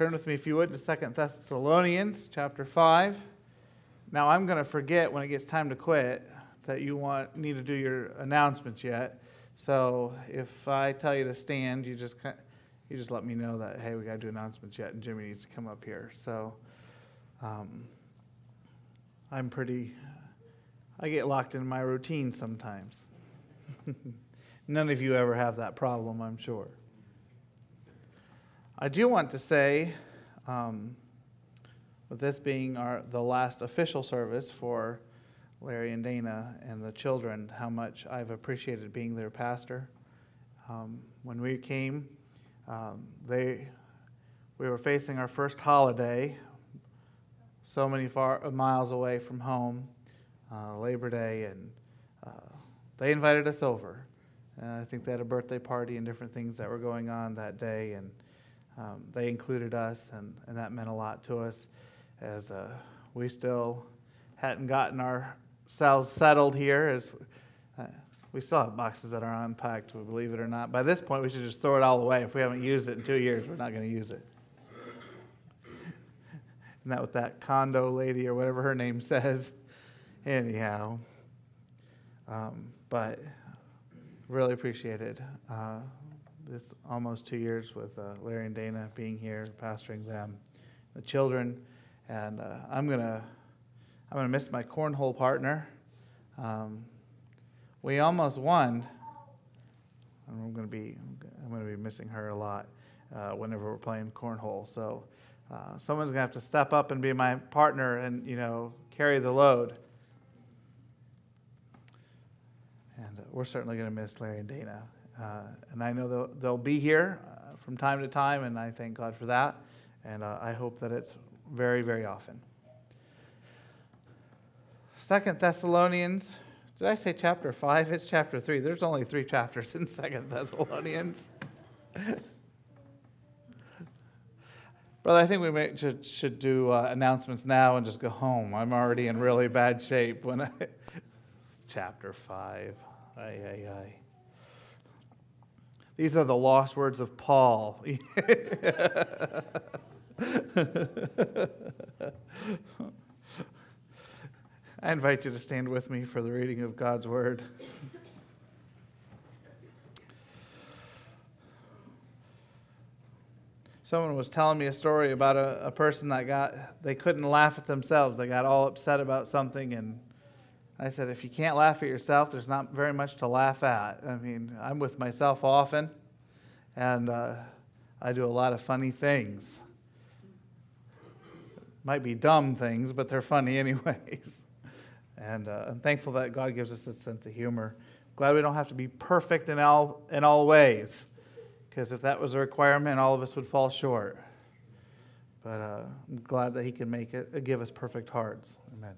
turn with me, if you would, to Second Thessalonians chapter 5. Now, I'm going to forget when it gets time to quit that you want need to do your announcements yet. So if I tell you to stand, you just you just let me know that hey, we got to do announcements yet, and Jimmy needs to come up here. So um, I'm pretty. I get locked in my routine sometimes. None of you ever have that problem, I'm sure. I do want to say, um, with this being our, the last official service for Larry and Dana and the children, how much I've appreciated being their pastor. Um, when we came, um, they, we were facing our first holiday, so many far uh, miles away from home, uh, Labor Day, and uh, they invited us over. And I think they had a birthday party and different things that were going on that day, and um, they included us, and, and that meant a lot to us as uh, we still hadn't gotten ourselves settled here. As uh, we still have boxes that are unpacked, we believe it or not. By this point, we should just throw it all away. If we haven't used it in two years, we're not going to use it. Isn't that what that Kondo lady or whatever her name says? Anyhow, um, but really appreciated uh, this almost two years with uh, Larry and Dana being here, pastoring them, the children, and uh, I'm gonna I'm gonna miss my cornhole partner. Um, we almost won. I'm gonna be I'm gonna be missing her a lot uh, whenever we're playing cornhole. So uh, someone's gonna have to step up and be my partner and you know carry the load. And uh, we're certainly gonna miss Larry and Dana. Uh, and I know they'll, they'll be here uh, from time to time, and I thank God for that. And I hope that it's very, very often. Second Thessalonians, did I say chapter 5? It's chapter 3. There's only three chapters in Second Thessalonians. Brother, I think we may, should, should do uh, announcements now and just go home. I'm already in really bad shape when I. chapter 5. Ay, ay, ay. These are the lost words of Paul. I invite you to stand with me for the reading of God's Word. Someone was telling me a story about a, a person that got, they couldn't laugh at themselves. They got all upset about something. And I said, if you can't laugh at yourself, there's not very much to laugh at. I mean, I'm with myself often, and uh, I do a lot of funny things might be dumb things, but they're funny anyways. and uh, I'm thankful that God gives us a sense of humor. Glad we don't have to be perfect in all, in all ways, because if that was a requirement, all of us would fall short. But uh, I'm glad that He can make it, give us perfect hearts. Amen.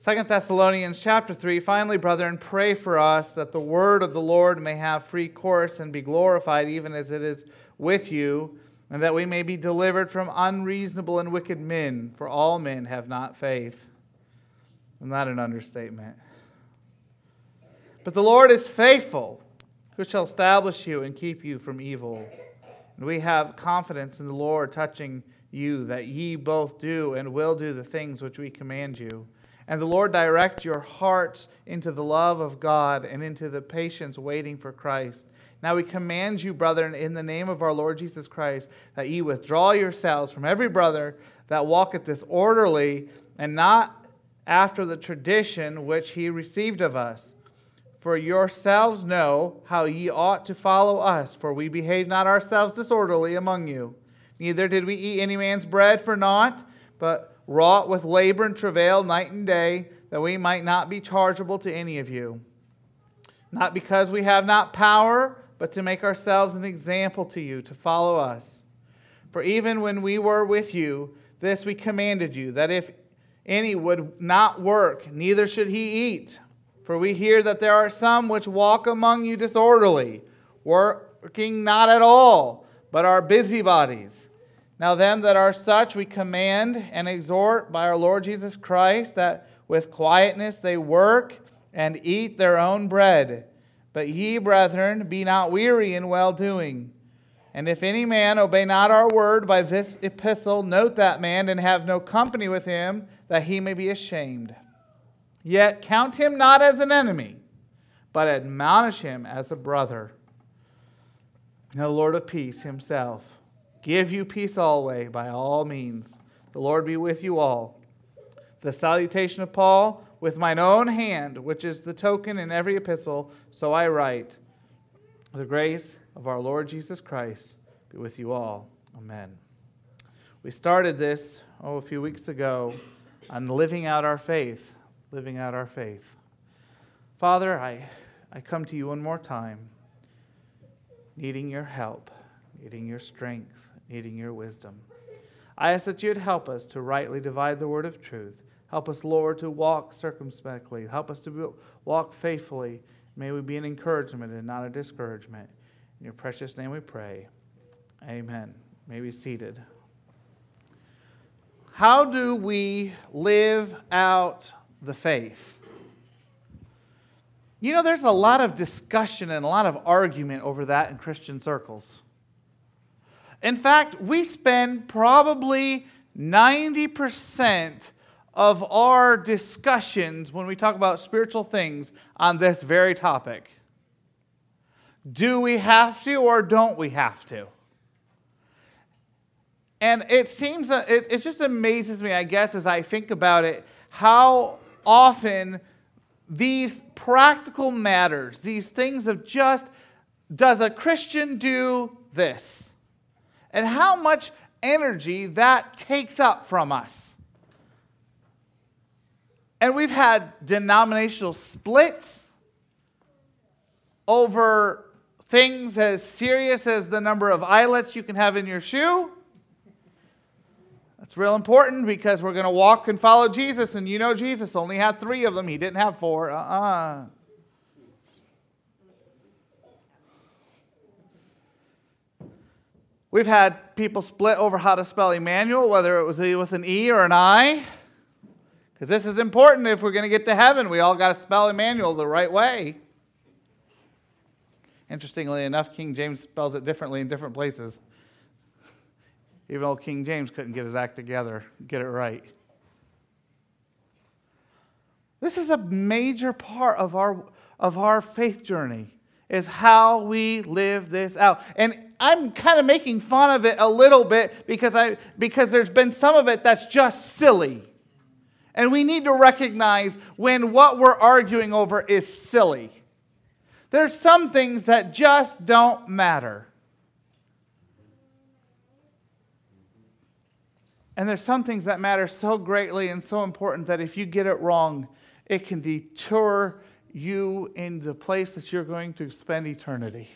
Second Thessalonians chapter 3 Finally, brethren, pray for us that the word of the Lord may have free course and be glorified, even as it is with you and that we may be delivered from unreasonable and wicked men, for all men have not faith. And not an understatement. But the Lord is faithful, who shall establish you and keep you from evil. And we have confidence in the Lord touching you, that ye both do and will do the things which we command you. And the Lord direct your hearts into the love of God and into the patience waiting for Christ now we command you, brethren, in the name of our Lord Jesus Christ, that ye withdraw yourselves from every brother that walketh disorderly, and not after the tradition which he received of us. For yourselves know how ye ought to follow us, for we behave not ourselves disorderly among you. Neither did we eat any man's bread for naught, but wrought with labor and travail night and day, that we might not be chargeable to any of you. Not because we have not power, but to make ourselves an example to you to follow us. For even when we were with you, this we commanded you, that if any would not work, neither should he eat. For we hear that there are some which walk among you disorderly, working not at all, but are busybodies. Now, them that are such we command and exhort by our Lord Jesus Christ that with quietness they work and eat their own bread but ye, brethren, be not weary in well doing. And if any man obey not our word by this epistle, note that man and have no company with him, that he may be ashamed. Yet count him not as an enemy, but admonish him as a brother. And the Lord of peace himself give you peace always by all means. The Lord be with you all. The salutation of Paul with mine own hand, which is the token in every epistle, so I write. The grace of our Lord Jesus Christ be with you all. Amen. We started this, oh, a few weeks ago on living out our faith. Living out our faith. Father, I, I come to you one more time, needing your help, needing your strength, needing your wisdom. I ask that you'd help us to rightly divide the word of truth. Help us, Lord, to walk circumspectly. Help us to walk faithfully. May we be an encouragement and not a discouragement. In your precious name we pray. Amen. May be seated. How do we live out the faith? You know, there's a lot of discussion and a lot of argument over that in Christian circles. In fact, we spend probably 90% of our discussions when we talk about spiritual things on this very topic. Do we have to or don't we have to? And it seems that it, it just amazes me, I guess, as I think about it, how often these practical matters, these things of just, does a Christian do this? And how much energy that takes up from us. And we've had denominational splits over things as serious as the number of eyelets you can have in your shoe that's real important because we're going to walk and follow Jesus, and you know Jesus only had three of them. He didn't have four. Uh uh-uh. uh We've had people split over how to spell Emmanuel, whether it was with an E or an I. Because this is important if we're going to get to heaven. We all got to spell Emmanuel the right way. Interestingly enough, King James spells it differently in different places. Even old King James couldn't get his act together, get it right. This is a major part of our, of our faith journey, is how we live this out. And I'm kind of making fun of it a little bit because, I, because there's been some of it that's just silly. And we need to recognize when what we're arguing over is silly. There's some things that just don't matter. And there's some things that matter so greatly and so important that if you get it wrong, it can detour you in the place that you're going to spend eternity.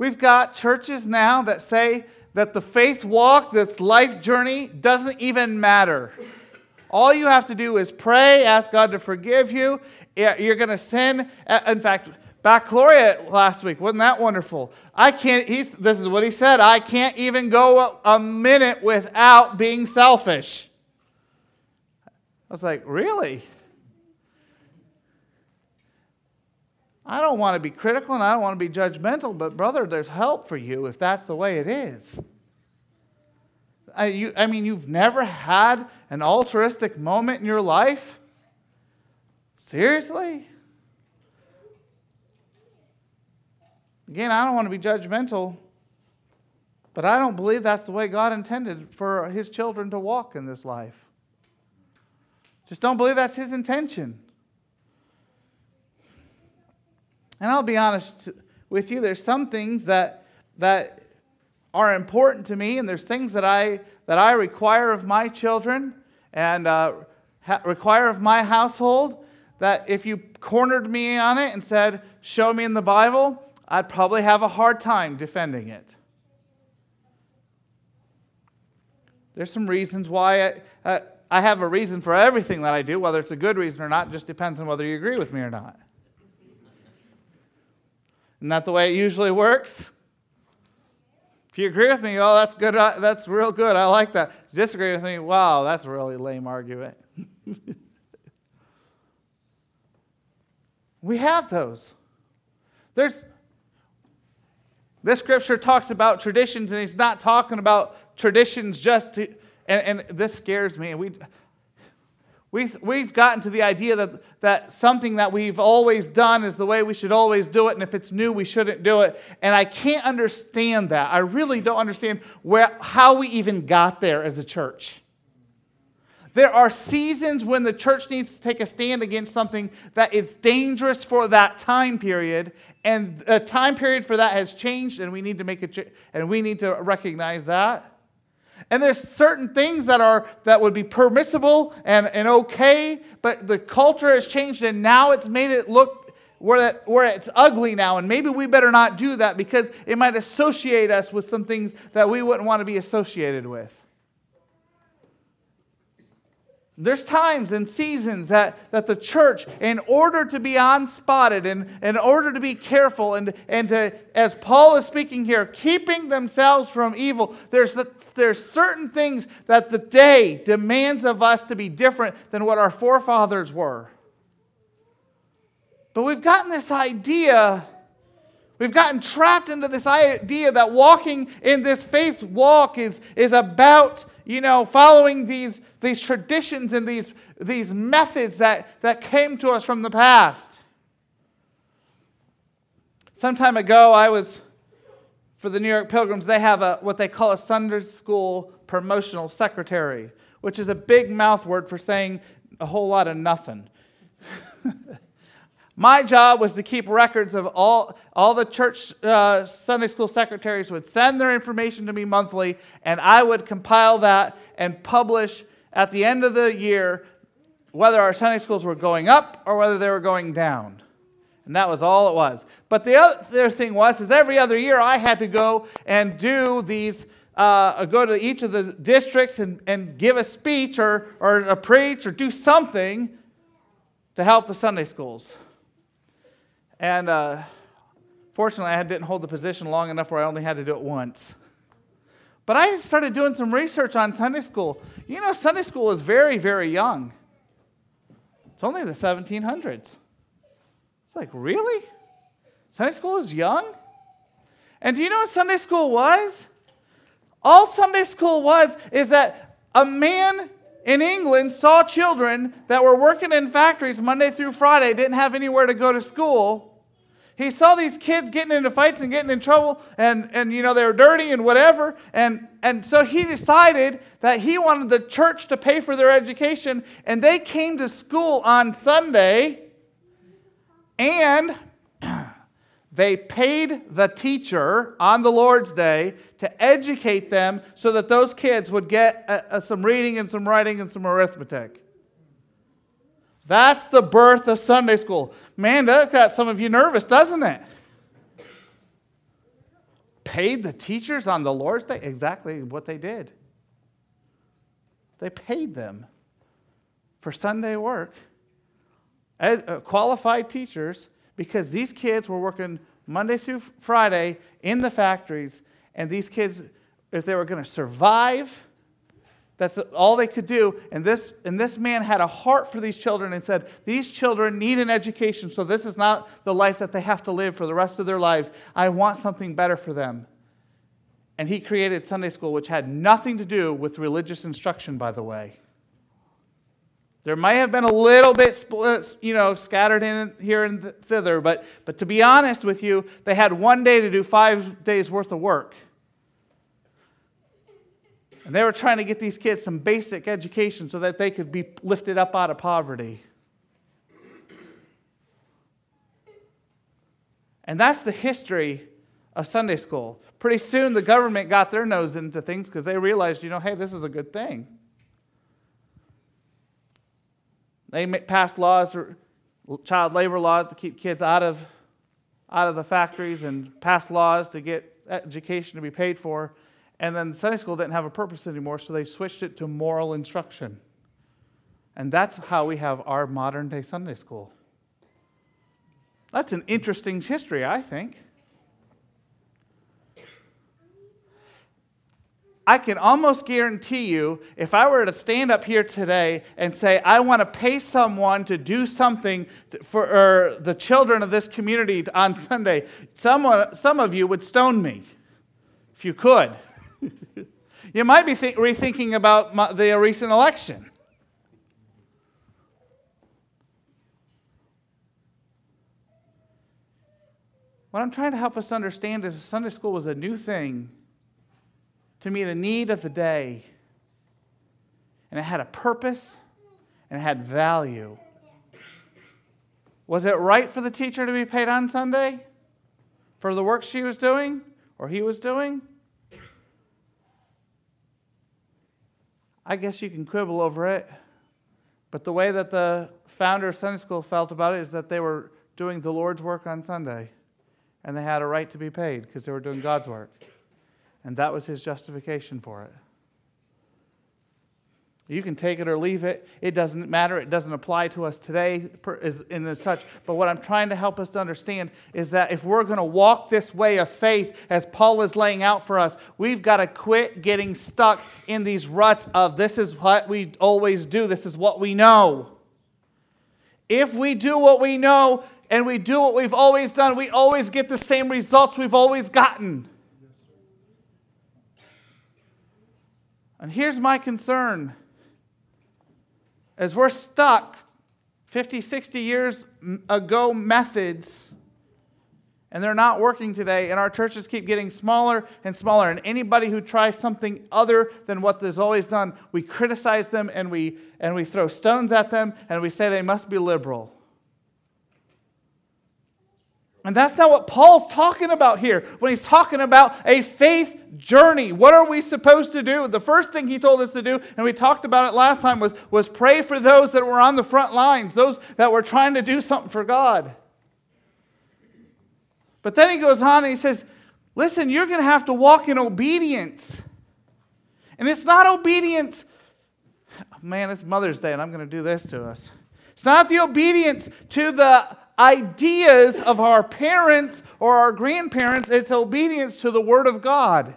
We've got churches now that say that the faith walk, this life journey, doesn't even matter. All you have to do is pray, ask God to forgive you. You're going to sin. In fact, Baccalaureate last week. Wasn't that wonderful? I can't, he's, this is what he said I can't even go a, a minute without being selfish. I was like, really? I don't want to be critical and I don't want to be judgmental, but brother, there's help for you if that's the way it is. I, you, I mean, you've never had an altruistic moment in your life? Seriously? Again, I don't want to be judgmental, but I don't believe that's the way God intended for his children to walk in this life. Just don't believe that's his intention. And I'll be honest with you, there's some things that, that are important to me, and there's things that I, that I require of my children and uh, ha- require of my household that if you cornered me on it and said, Show me in the Bible, I'd probably have a hard time defending it. There's some reasons why I, uh, I have a reason for everything that I do, whether it's a good reason or not, just depends on whether you agree with me or not. Isn't that the way it usually works? If you agree with me, oh, that's good. Uh, that's real good. I like that. Disagree with me, wow, that's a really lame argument. we have those. There's, This scripture talks about traditions, and he's not talking about traditions just to, and, and this scares me. We, we've, we've gotten to the idea that, that something that we've always done is the way we should always do it, and if it's new, we shouldn't do it. And I can't understand that. I really don't understand where, how we even got there as a church. There are seasons when the church needs to take a stand against something that is dangerous for that time period, and a time period for that has changed, and we need to make a it, and we need to recognize that. And there's certain things that are that would be permissible and, and okay, but the culture has changed, and now it's made it look where, that, where it's ugly now, and maybe we better not do that because it might associate us with some things that we wouldn't want to be associated with. There's times and seasons that, that the church, in order to be unspotted and in order to be careful and, and to, as Paul is speaking here, keeping themselves from evil, there's, there's certain things that the day demands of us to be different than what our forefathers were. But we've gotten this idea, we've gotten trapped into this idea that walking in this faith walk is, is about, you know, following these these traditions and these, these methods that, that came to us from the past. Some time ago, I was, for the New York Pilgrims, they have a, what they call a Sunday school promotional secretary, which is a big mouth word for saying a whole lot of nothing. My job was to keep records of all, all the church uh, Sunday school secretaries would send their information to me monthly, and I would compile that and publish at the end of the year whether our Sunday schools were going up or whether they were going down. And that was all it was. But the other thing was, is every other year I had to go and do these, uh, go to each of the districts and, and give a speech or, or a preach or do something to help the Sunday schools. And uh, fortunately, I didn't hold the position long enough where I only had to do it once. But I started doing some research on Sunday school. You know, Sunday school is very, very young. It's only the 1700s. It's like, really? Sunday school is young? And do you know what Sunday school was? All Sunday school was is that a man in England saw children that were working in factories Monday through Friday, didn't have anywhere to go to school, he saw these kids getting into fights and getting in trouble, and, and you know, they were dirty and whatever. And, and so he decided that he wanted the church to pay for their education, and they came to school on Sunday, and they paid the teacher on the Lord's Day to educate them so that those kids would get uh, uh, some reading and some writing and some arithmetic. That's the birth of Sunday school. Man, that got some of you nervous, doesn't it? Paid the teachers on the Lord's Day? Exactly what they did. They paid them for Sunday work, uh, qualified teachers, because these kids were working Monday through Friday in the factories, and these kids, if they were going to survive, that's all they could do. And this, and this man had a heart for these children and said, These children need an education, so this is not the life that they have to live for the rest of their lives. I want something better for them. And he created Sunday school, which had nothing to do with religious instruction, by the way. There may have been a little bit split, you know, scattered in here and thither, but, but to be honest with you, they had one day to do five days worth of work. And they were trying to get these kids some basic education so that they could be lifted up out of poverty. And that's the history of Sunday school. Pretty soon the government got their nose into things because they realized, you know, hey, this is a good thing. They passed laws, child labor laws to keep kids out of, out of the factories and passed laws to get education to be paid for. And then Sunday school didn't have a purpose anymore, so they switched it to moral instruction. And that's how we have our modern day Sunday school. That's an interesting history, I think. I can almost guarantee you, if I were to stand up here today and say, I want to pay someone to do something for er, the children of this community on Sunday, someone, some of you would stone me if you could. you might be think, rethinking about my, the recent election. What I'm trying to help us understand is Sunday school was a new thing to meet a need of the day. And it had a purpose and it had value. Was it right for the teacher to be paid on Sunday for the work she was doing or he was doing? I guess you can quibble over it. But the way that the founder of Sunday school felt about it is that they were doing the Lord's work on Sunday and they had a right to be paid because they were doing God's work. And that was his justification for it. You can take it or leave it. It doesn't matter. It doesn't apply to us today as such. But what I'm trying to help us to understand is that if we're going to walk this way of faith as Paul is laying out for us, we've got to quit getting stuck in these ruts of this is what we always do, this is what we know. If we do what we know and we do what we've always done, we always get the same results we've always gotten. And here's my concern as we're stuck 50, 60 years ago methods, and they're not working today, and our churches keep getting smaller and smaller. And anybody who tries something other than what there's always done, we criticize them and we, and we throw stones at them and we say they must be liberal. And that's not what Paul's talking about here when he's talking about a faith journey. What are we supposed to do? The first thing he told us to do, and we talked about it last time, was, was pray for those that were on the front lines, those that were trying to do something for God. But then he goes on and he says, Listen, you're going to have to walk in obedience. And it's not obedience. Man, it's Mother's Day, and I'm going to do this to us. It's not the obedience to the ideas of our parents or our grandparents, it's obedience to the Word of God.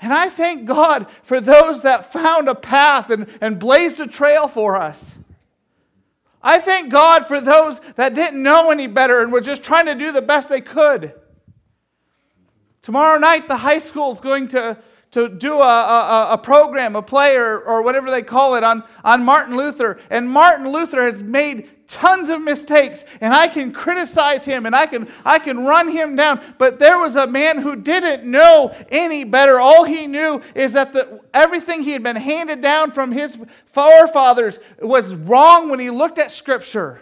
And I thank God for those that found a path and, and blazed a trail for us. I thank God for those that didn't know any better and were just trying to do the best they could. Tomorrow night, the high school is going to to do a, a, a, program, a play, or, or whatever they call it on, on Martin Luther. And Martin Luther has made tons of mistakes, and I can criticize him and I can, I can run him down. But there was a man who didn't know any better. All he knew is that the, everything he had been handed down from his forefathers was wrong when he looked at Scripture.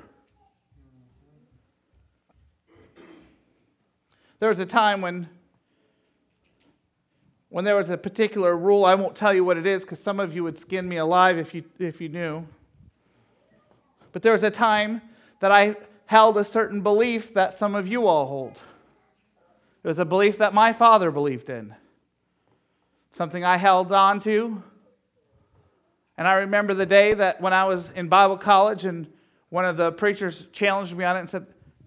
There was a time when when there was a particular rule, I won't tell you what it is because some of you would skin me alive if you, if you knew. But there was a time that I held a certain belief that some of you all hold. It was a belief that my father believed in, something I held on to. And I remember the day that when I was in Bible college and one of the preachers challenged me on it and said,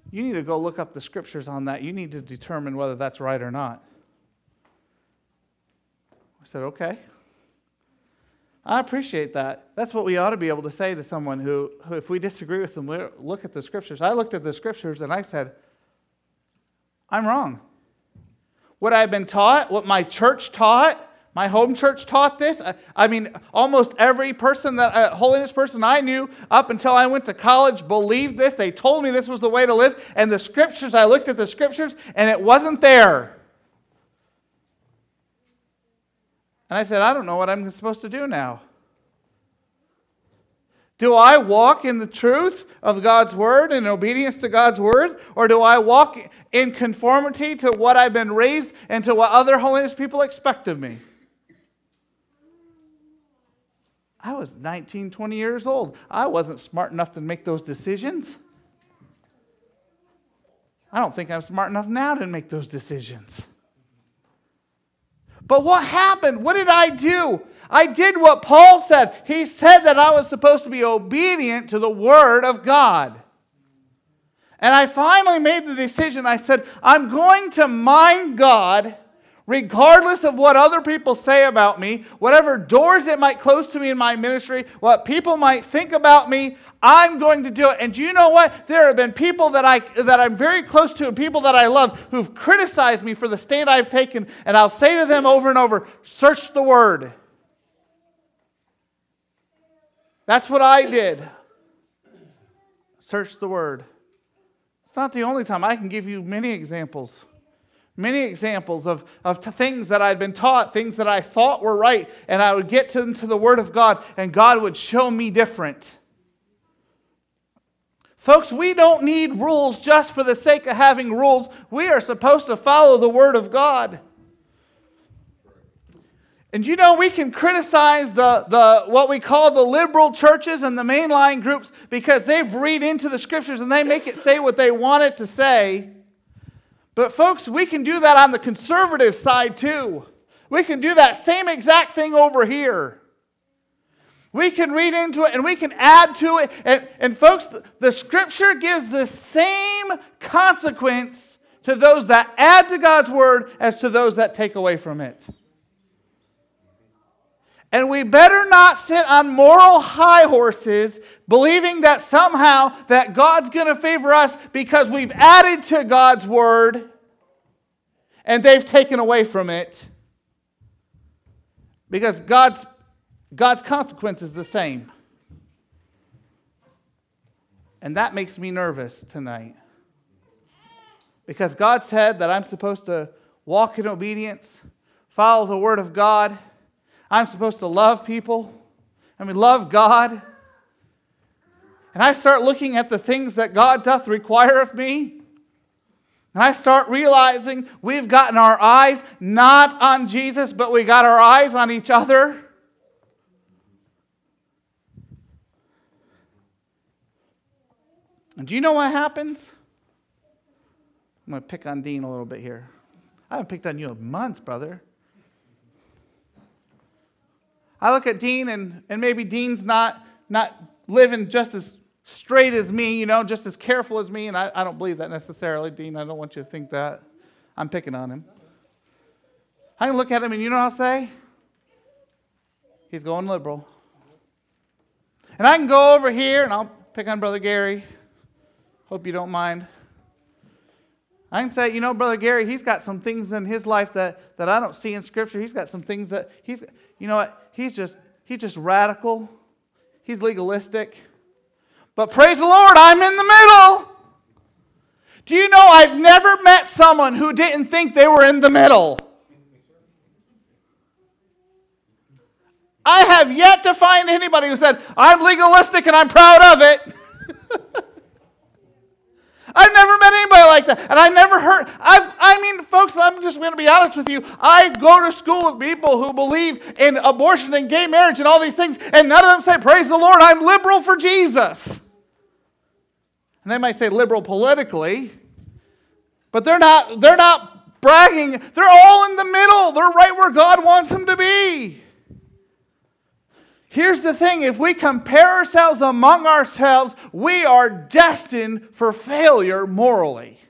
You need to go look up the scriptures on that. You need to determine whether that's right or not. I said, okay. I appreciate that. That's what we ought to be able to say to someone who, who if we disagree with them, look at the scriptures. I looked at the scriptures and I said, I'm wrong. What I've been taught, what my church taught, my home church taught this. I, I mean, almost every person that, uh, holiness person I knew up until I went to college believed this. They told me this was the way to live. And the scriptures, I looked at the scriptures and it wasn't there. And I said, I don't know what I'm supposed to do now. Do I walk in the truth of God's word and obedience to God's word? Or do I walk in conformity to what I've been raised and to what other holiness people expect of me? I was 19, 20 years old. I wasn't smart enough to make those decisions. I don't think I'm smart enough now to make those decisions. But what happened? What did I do? I did what Paul said. He said that I was supposed to be obedient to the Word of God. And I finally made the decision. I said, I'm going to mind God regardless of what other people say about me, whatever doors it might close to me in my ministry, what people might think about me, I'm going to do it. And do you know what? There have been people that, I, that I'm very close to and people that I love who've criticized me for the stand I've taken, and I'll say to them over and over search the word. That's what I did. Search the word. It's not the only time. I can give you many examples. Many examples of, of things that I'd been taught, things that I thought were right, and I would get to, into the Word of God, and God would show me different. Folks, we don't need rules just for the sake of having rules. We are supposed to follow the Word of God. And you know, we can criticize the, the what we call the liberal churches and the mainline groups because they've read into the scriptures and they make it say what they want it to say. But folks, we can do that on the conservative side too. We can do that same exact thing over here. We can read into it and we can add to it. And, and folks, the scripture gives the same consequence to those that add to God's word as to those that take away from it. And we better not sit on moral high horses believing that somehow that God's going to favor us because we've added to God's word and they've taken away from it. Because God's God's consequence is the same. And that makes me nervous tonight. Because God said that I'm supposed to walk in obedience, follow the word of God. I'm supposed to love people. I mean, love God. And I start looking at the things that God doth require of me. And I start realizing we've gotten our eyes not on Jesus, but we got our eyes on each other. And do you know what happens? I'm going to pick on Dean a little bit here. I haven't picked on you in months, brother. I look at Dean, and, and maybe Dean's not, not living just as straight as me, you know, just as careful as me, and I, I don't believe that necessarily, Dean. I don't want you to think that. I'm picking on him. I can look at him, and you know what I'll say? He's going liberal. And I can go over here, and I'll pick on Brother Gary. Hope you don't mind. I can say, you know, Brother Gary, he's got some things in his life that, that I don't see in Scripture. He's got some things that he's, you know what? He's just, he's just radical. He's legalistic. But praise the Lord, I'm in the middle. Do you know I've never met someone who didn't think they were in the middle? I have yet to find anybody who said, I'm legalistic and I'm proud of it. I've never met anybody like that. And I never heard, I've, I mean, folks, I'm just going to be honest with you. I go to school with people who believe in abortion and gay marriage and all these things, and none of them say, Praise the Lord, I'm liberal for Jesus. And they might say liberal politically, but they're not, they're not bragging. They're all in the middle. They're right where God wants them to be. Here's the thing if we compare ourselves among ourselves, we are destined for failure morally.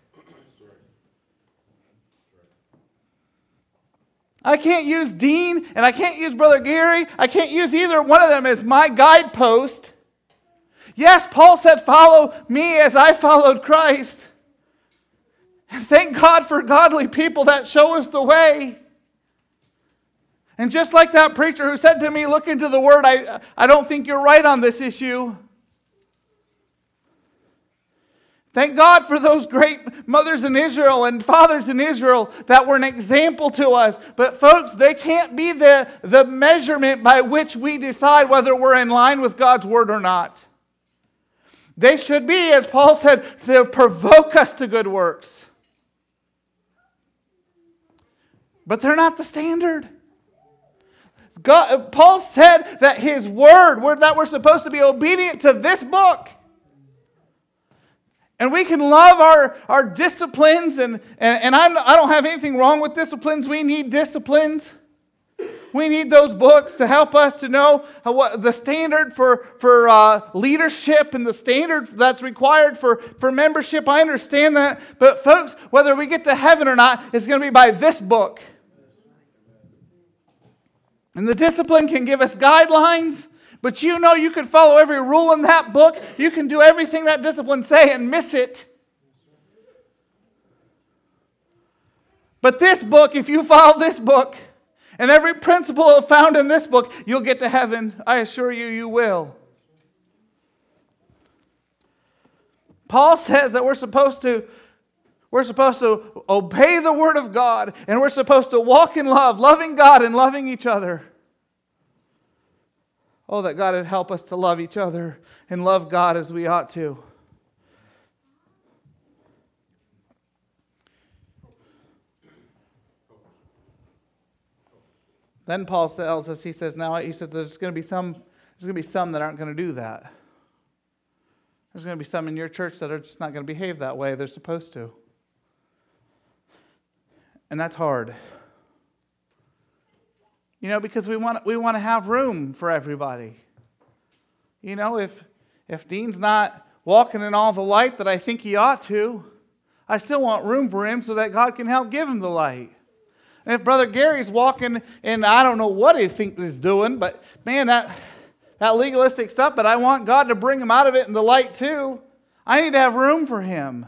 I can't use Dean and I can't use Brother Gary. I can't use either one of them as my guidepost. Yes, Paul said, Follow me as I followed Christ. And thank God for godly people that show us the way. And just like that preacher who said to me, Look into the Word, I, I don't think you're right on this issue. Thank God for those great mothers in Israel and fathers in Israel that were an example to us. But, folks, they can't be the, the measurement by which we decide whether we're in line with God's Word or not. They should be, as Paul said, to provoke us to good works. But they're not the standard. God, Paul said that his word, that we're supposed to be obedient to this book. And we can love our, our disciplines, and, and, and I'm, I don't have anything wrong with disciplines. We need disciplines. We need those books to help us to know what the standard for, for uh, leadership and the standard that's required for, for membership. I understand that. But, folks, whether we get to heaven or not, it's going to be by this book. And the discipline can give us guidelines, but you know you could follow every rule in that book. You can do everything that discipline say and miss it. But this book, if you follow this book, and every principle found in this book, you'll get to heaven. I assure you, you will. Paul says that we're supposed to we're supposed to obey the word of God and we're supposed to walk in love, loving God and loving each other. Oh, that God would help us to love each other and love God as we ought to. Then Paul tells us, he says, now he says there's going to be some, there's going to be some that aren't going to do that. There's going to be some in your church that are just not going to behave that way they're supposed to. And that's hard. You know, because we want, we want to have room for everybody. You know, if, if Dean's not walking in all the light that I think he ought to, I still want room for him so that God can help give him the light. And if Brother Gary's walking and I don't know what he thinks he's doing, but man, that, that legalistic stuff, but I want God to bring him out of it in the light too. I need to have room for him.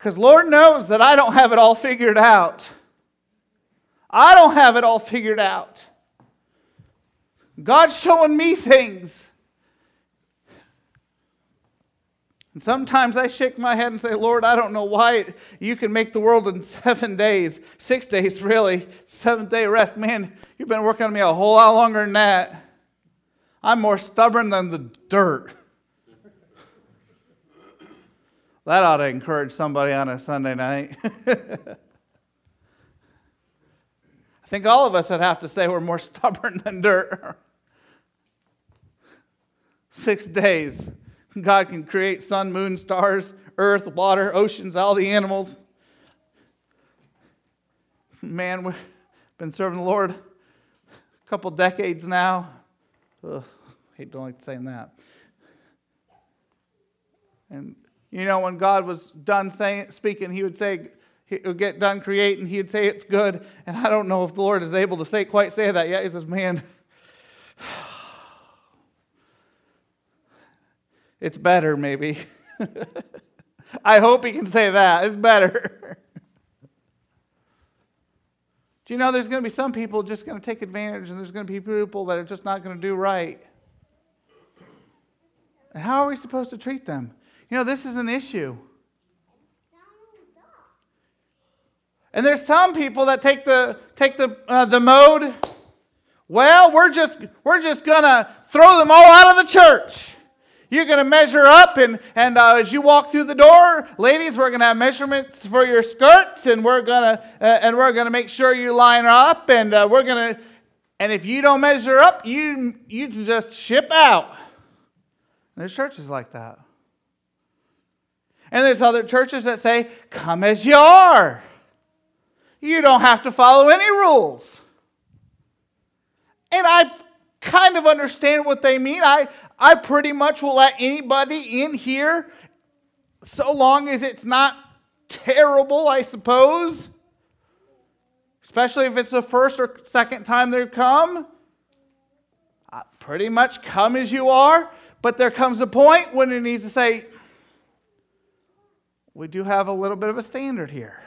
Because Lord knows that I don't have it all figured out. I don't have it all figured out. God's showing me things. And sometimes I shake my head and say, Lord, I don't know why you can make the world in seven days, six days really, seventh day rest. Man, you've been working on me a whole lot longer than that. I'm more stubborn than the dirt. That ought to encourage somebody on a Sunday night. I think all of us would have to say we're more stubborn than dirt. Six days. God can create sun, moon, stars, earth, water, oceans, all the animals. Man, we've been serving the Lord a couple decades now. Ugh, hate don't like saying that. And you know, when God was done saying, speaking, he would say, he would get done creating, he'd say it's good. And I don't know if the Lord is able to say quite say that yet. He says, Man, it's better, maybe. I hope he can say that. It's better. do you know there's going to be some people just going to take advantage, and there's going to be people that are just not going to do right? And how are we supposed to treat them? You know, this is an issue. And there's some people that take the take the uh, the mode. Well, we're just we're just gonna throw them all out of the church. You're gonna measure up, and and uh, as you walk through the door, ladies, we're gonna have measurements for your skirts, and we're gonna uh, and we're gonna make sure you line up, and uh, we're gonna and if you don't measure up, you you can just ship out. There's churches like that. And there's other churches that say, come as you are. You don't have to follow any rules. And I kind of understand what they mean. I, I pretty much will let anybody in here so long as it's not terrible, I suppose. Especially if it's the first or second time they've come. I pretty much come as you are. But there comes a point when you need to say, we do have a little bit of a standard here.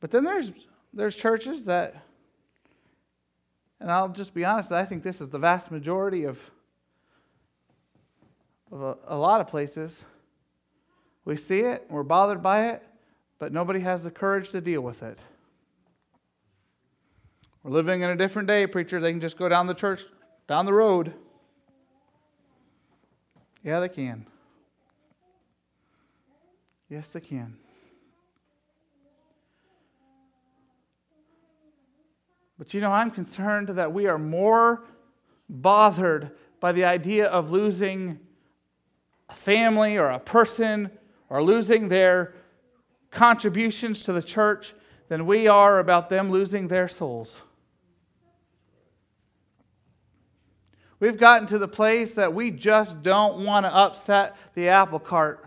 But then there's there's churches that and I'll just be honest, I think this is the vast majority of, of a, a lot of places. We see it, we're bothered by it, but nobody has the courage to deal with it. We're living in a different day, preacher. They can just go down the church, down the road. Yeah, they can. Yes, they can. But you know, I'm concerned that we are more bothered by the idea of losing a family or a person or losing their contributions to the church than we are about them losing their souls. We've gotten to the place that we just don't want to upset the apple cart.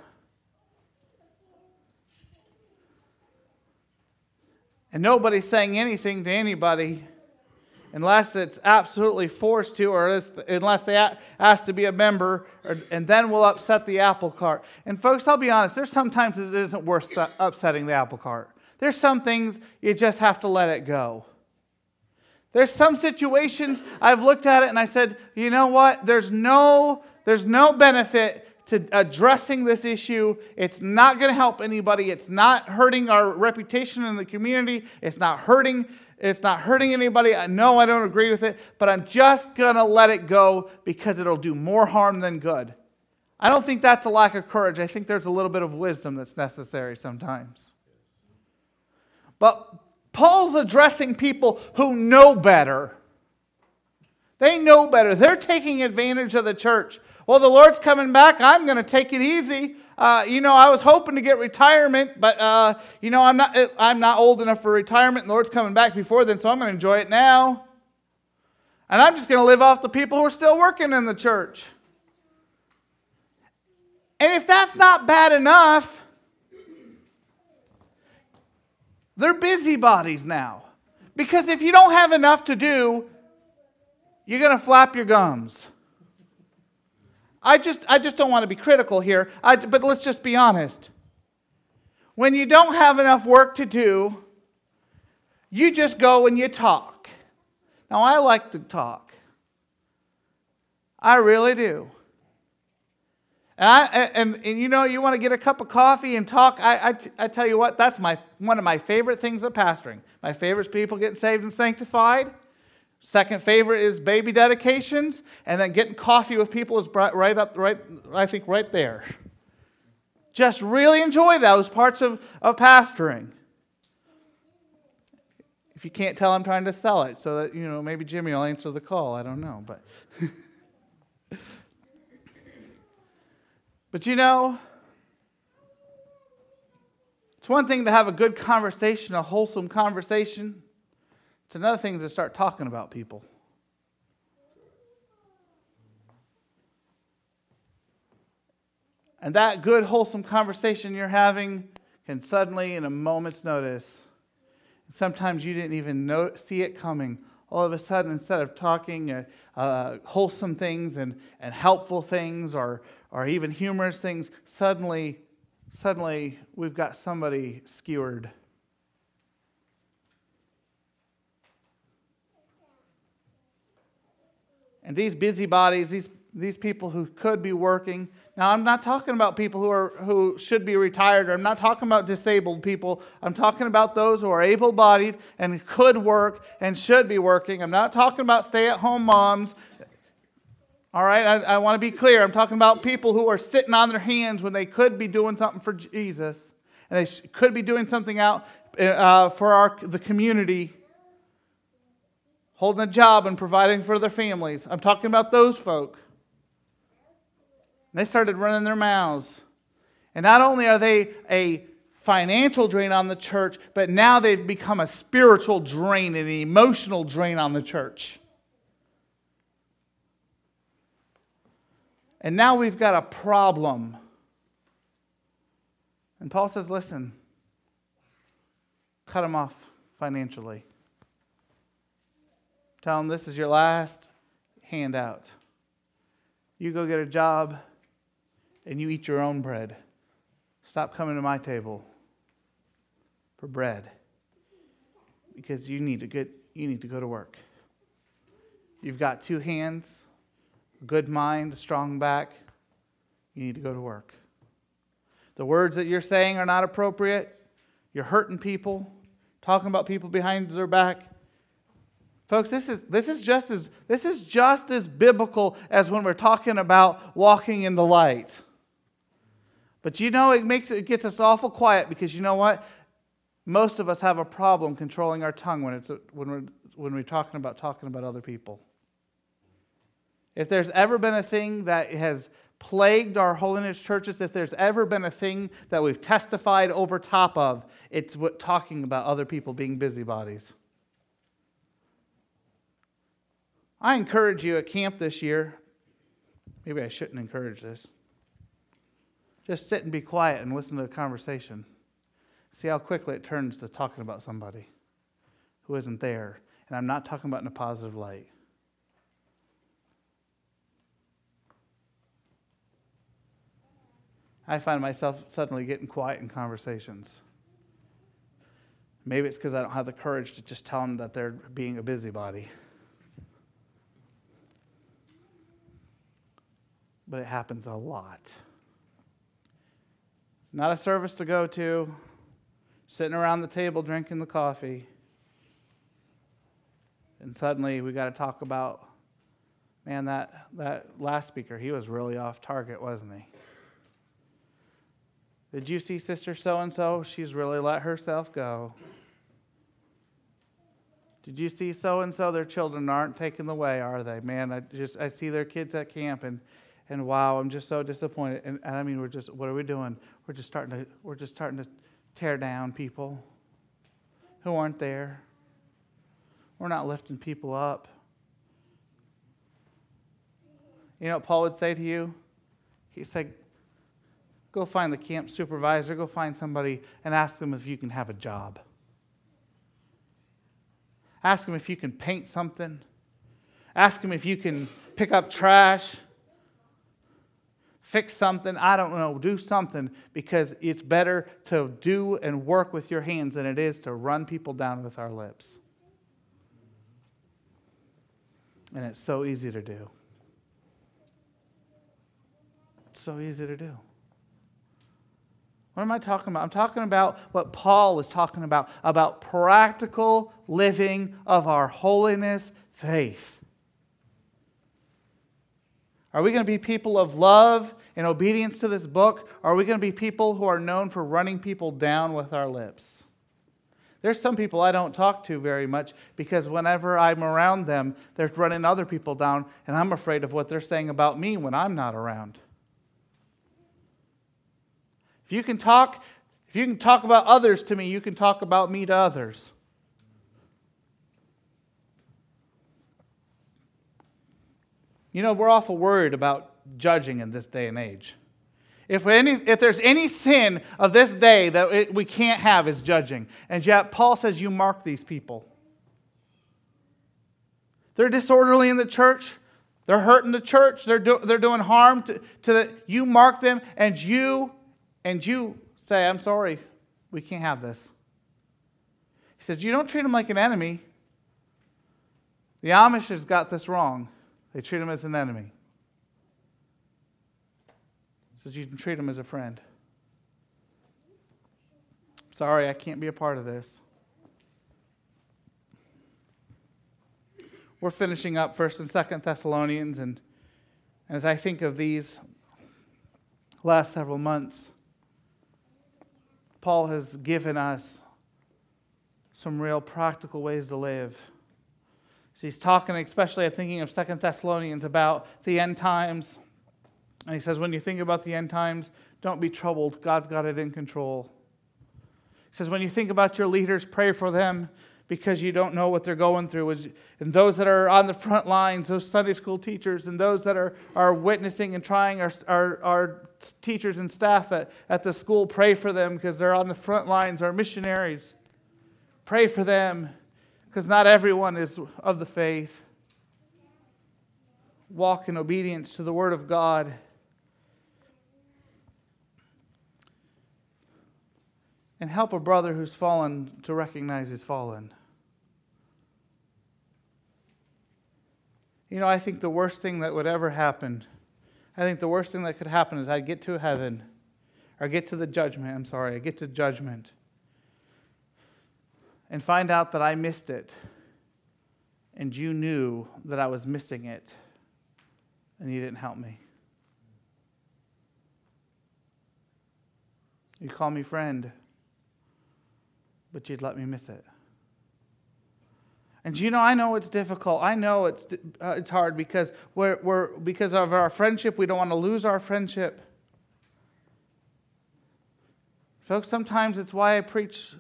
and nobody's saying anything to anybody unless it's absolutely forced to, or unless they ask to be a member, or, and then we'll upset the apple cart. And folks, I'll be honest, there's sometimes it isn't worth upsetting the apple cart. There's some things you just have to let it go. There's some situations I've looked at it and I said, you know what? There's no, there's no benefit to addressing this issue. It's not going to help anybody. It's not hurting our reputation in the community. It's not hurting it's not hurting anybody. I know I don't agree with it, but I'm just going to let it go because it'll do more harm than good. I don't think that's a lack of courage. I think there's a little bit of wisdom that's necessary sometimes. But Paul's addressing people who know better. They know better. They're taking advantage of the church. Well, the Lord's coming back. I'm going to take it easy. Uh, you know, I was hoping to get retirement, but uh, you know, I'm not. I'm not old enough for retirement. The Lord's coming back before then, so I'm going to enjoy it now. And I'm just going to live off the people who are still working in the church. And if that's not bad enough, they're busybodies now. Because if you don't have enough to do, you're going to flap your gums. I just, I just don't want to be critical here, I, but let's just be honest. When you don't have enough work to do, you just go and you talk. Now, I like to talk. I really do. And, I, and, and you know, you want to get a cup of coffee and talk. I, I, I tell you what, that's my, one of my favorite things of pastoring. My favorite is people getting saved and sanctified. Second favorite is baby dedications, and then getting coffee with people is right up, right, I think, right there. Just really enjoy those parts of, of pastoring. If you can't tell, I'm trying to sell it so that, you know, maybe Jimmy will answer the call. I don't know. But, but you know, it's one thing to have a good conversation, a wholesome conversation. It's another thing to start talking about people. And that good, wholesome conversation you're having can suddenly, in a moment's notice, sometimes you didn't even know, see it coming. All of a sudden, instead of talking uh, uh, wholesome things and, and helpful things or, or even humorous things, suddenly, suddenly we've got somebody skewered. And these busybodies, these, these people who could be working, now I'm not talking about people who, are, who should be retired, or I'm not talking about disabled people. I'm talking about those who are able bodied and could work and should be working. I'm not talking about stay at home moms. All right, I, I want to be clear. I'm talking about people who are sitting on their hands when they could be doing something for Jesus and they could be doing something out uh, for our, the community holding a job and providing for their families. I'm talking about those folk. They started running their mouths. And not only are they a financial drain on the church, but now they've become a spiritual drain and an emotional drain on the church. And now we've got a problem. And Paul says, listen, cut them off financially. Tell them this is your last handout. You go get a job and you eat your own bread. Stop coming to my table for bread because you need to get you need to go to work. You've got two hands, good mind, strong back. You need to go to work. The words that you're saying are not appropriate. You're hurting people, talking about people behind their back. Folks, this is, this, is just as, this is just as biblical as when we're talking about walking in the light. But you know, it, makes, it gets us awful quiet because you know what? Most of us have a problem controlling our tongue when, it's, when, we're, when we're talking about talking about other people. If there's ever been a thing that has plagued our holiness churches, if there's ever been a thing that we've testified over top of, it's what, talking about other people being busybodies. I encourage you at camp this year. Maybe I shouldn't encourage this. Just sit and be quiet and listen to the conversation. See how quickly it turns to talking about somebody. who isn't there. And I'm not talking about in a positive light. I find myself suddenly getting quiet in conversations. Maybe it's because I don't have the courage to just tell them that they're being a busybody. But it happens a lot. Not a service to go to, sitting around the table drinking the coffee. And suddenly we got to talk about, man, that, that last speaker, he was really off target, wasn't he? Did you see Sister So and so? She's really let herself go. Did you see so and so? Their children aren't taken away, are they? Man, I just I see their kids at camp and and wow, I'm just so disappointed. And, and I mean, we're just what are we doing? We're just starting to we're just starting to tear down people who aren't there. We're not lifting people up. You know what Paul would say to you? He said, Go find the camp supervisor, go find somebody and ask them if you can have a job. Ask them if you can paint something. Ask them if you can pick up trash, fix something. I don't know, do something because it's better to do and work with your hands than it is to run people down with our lips. And it's so easy to do. It's so easy to do. What am I talking about? I'm talking about what Paul is talking about about practical living of our holiness faith. Are we going to be people of love and obedience to this book? Or are we going to be people who are known for running people down with our lips? There's some people I don't talk to very much because whenever I'm around them, they're running other people down, and I'm afraid of what they're saying about me when I'm not around. If you can talk, if you can talk about others to me, you can talk about me to others. You know, we're awful worried about judging in this day and age. If, any, if there's any sin of this day that it, we can't have is judging. And yet, Paul says, You mark these people. They're disorderly in the church. They're hurting the church. They're, do, they're doing harm to, to the. You mark them and you and you say, I'm sorry, we can't have this. He says, You don't treat them like an enemy. The Amish has got this wrong. They treat him as an enemy. He says, You can treat him as a friend. Sorry, I can't be a part of this. We're finishing up 1st and 2nd Thessalonians, and as I think of these last several months, Paul has given us some real practical ways to live. So he's talking, especially I'm thinking of Second Thessalonians about the end times. And he says, when you think about the end times, don't be troubled. God's got it in control. He says, when you think about your leaders, pray for them because you don't know what they're going through. And those that are on the front lines, those Sunday school teachers, and those that are, are witnessing and trying our, our, our teachers and staff at, at the school, pray for them because they're on the front lines, our missionaries. Pray for them because not everyone is of the faith. Walk in obedience to the Word of God. And help a brother who's fallen to recognize he's fallen. You know, I think the worst thing that would ever happen I think the worst thing that could happen is I'd get to heaven, or get to the judgment. I'm sorry, I get to judgment and find out that I missed it, and you knew that I was missing it, and you didn't help me. You call me friend, but you'd let me miss it. And you know, I know it's difficult. I know it's, uh, it's hard because, we're, we're, because of our friendship, we don't want to lose our friendship. Folks, sometimes it's why I preach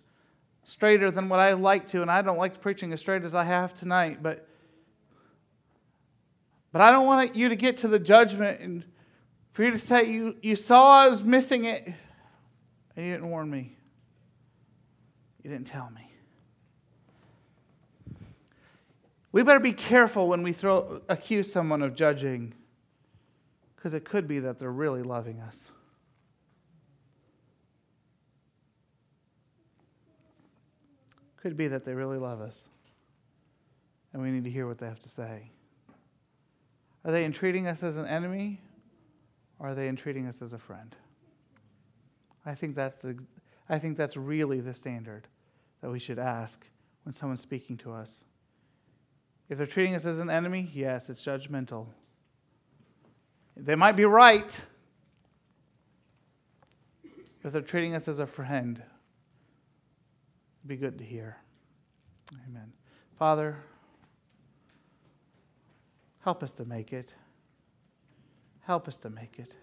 straighter than what I like to, and I don't like preaching as straight as I have tonight, but, but I don't want you to get to the judgment and for you to say, you, you saw I was missing it, and you didn't warn me. You didn't tell me. We better be careful when we throw, accuse someone of judging, because it could be that they're really loving us. Could be that they really love us, and we need to hear what they have to say. Are they entreating us as an enemy, or are they entreating us as a friend? I think that's the, I think that's really the standard that we should ask when someone's speaking to us. If they're treating us as an enemy, yes, it's judgmental. They might be right. If they're treating us as a friend, it'd be good to hear. Amen. Father, help us to make it. Help us to make it.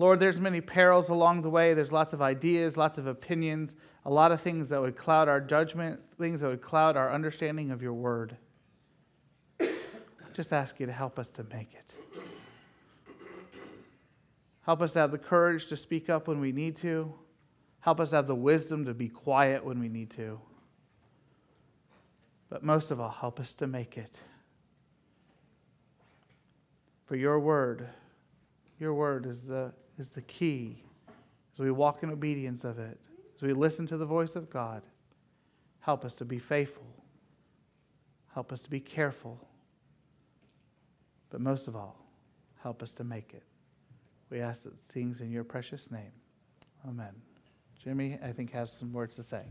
Lord, there's many perils along the way. There's lots of ideas, lots of opinions, a lot of things that would cloud our judgment, things that would cloud our understanding of your word. I just ask you to help us to make it. Help us to have the courage to speak up when we need to. Help us have the wisdom to be quiet when we need to. But most of all, help us to make it. For your word, your word is the, is the key as we walk in obedience of it, as we listen to the voice of God. Help us to be faithful. Help us to be careful. But most of all, help us to make it. We ask these things in your precious name. Amen. Jimmy, I think, has some words to say.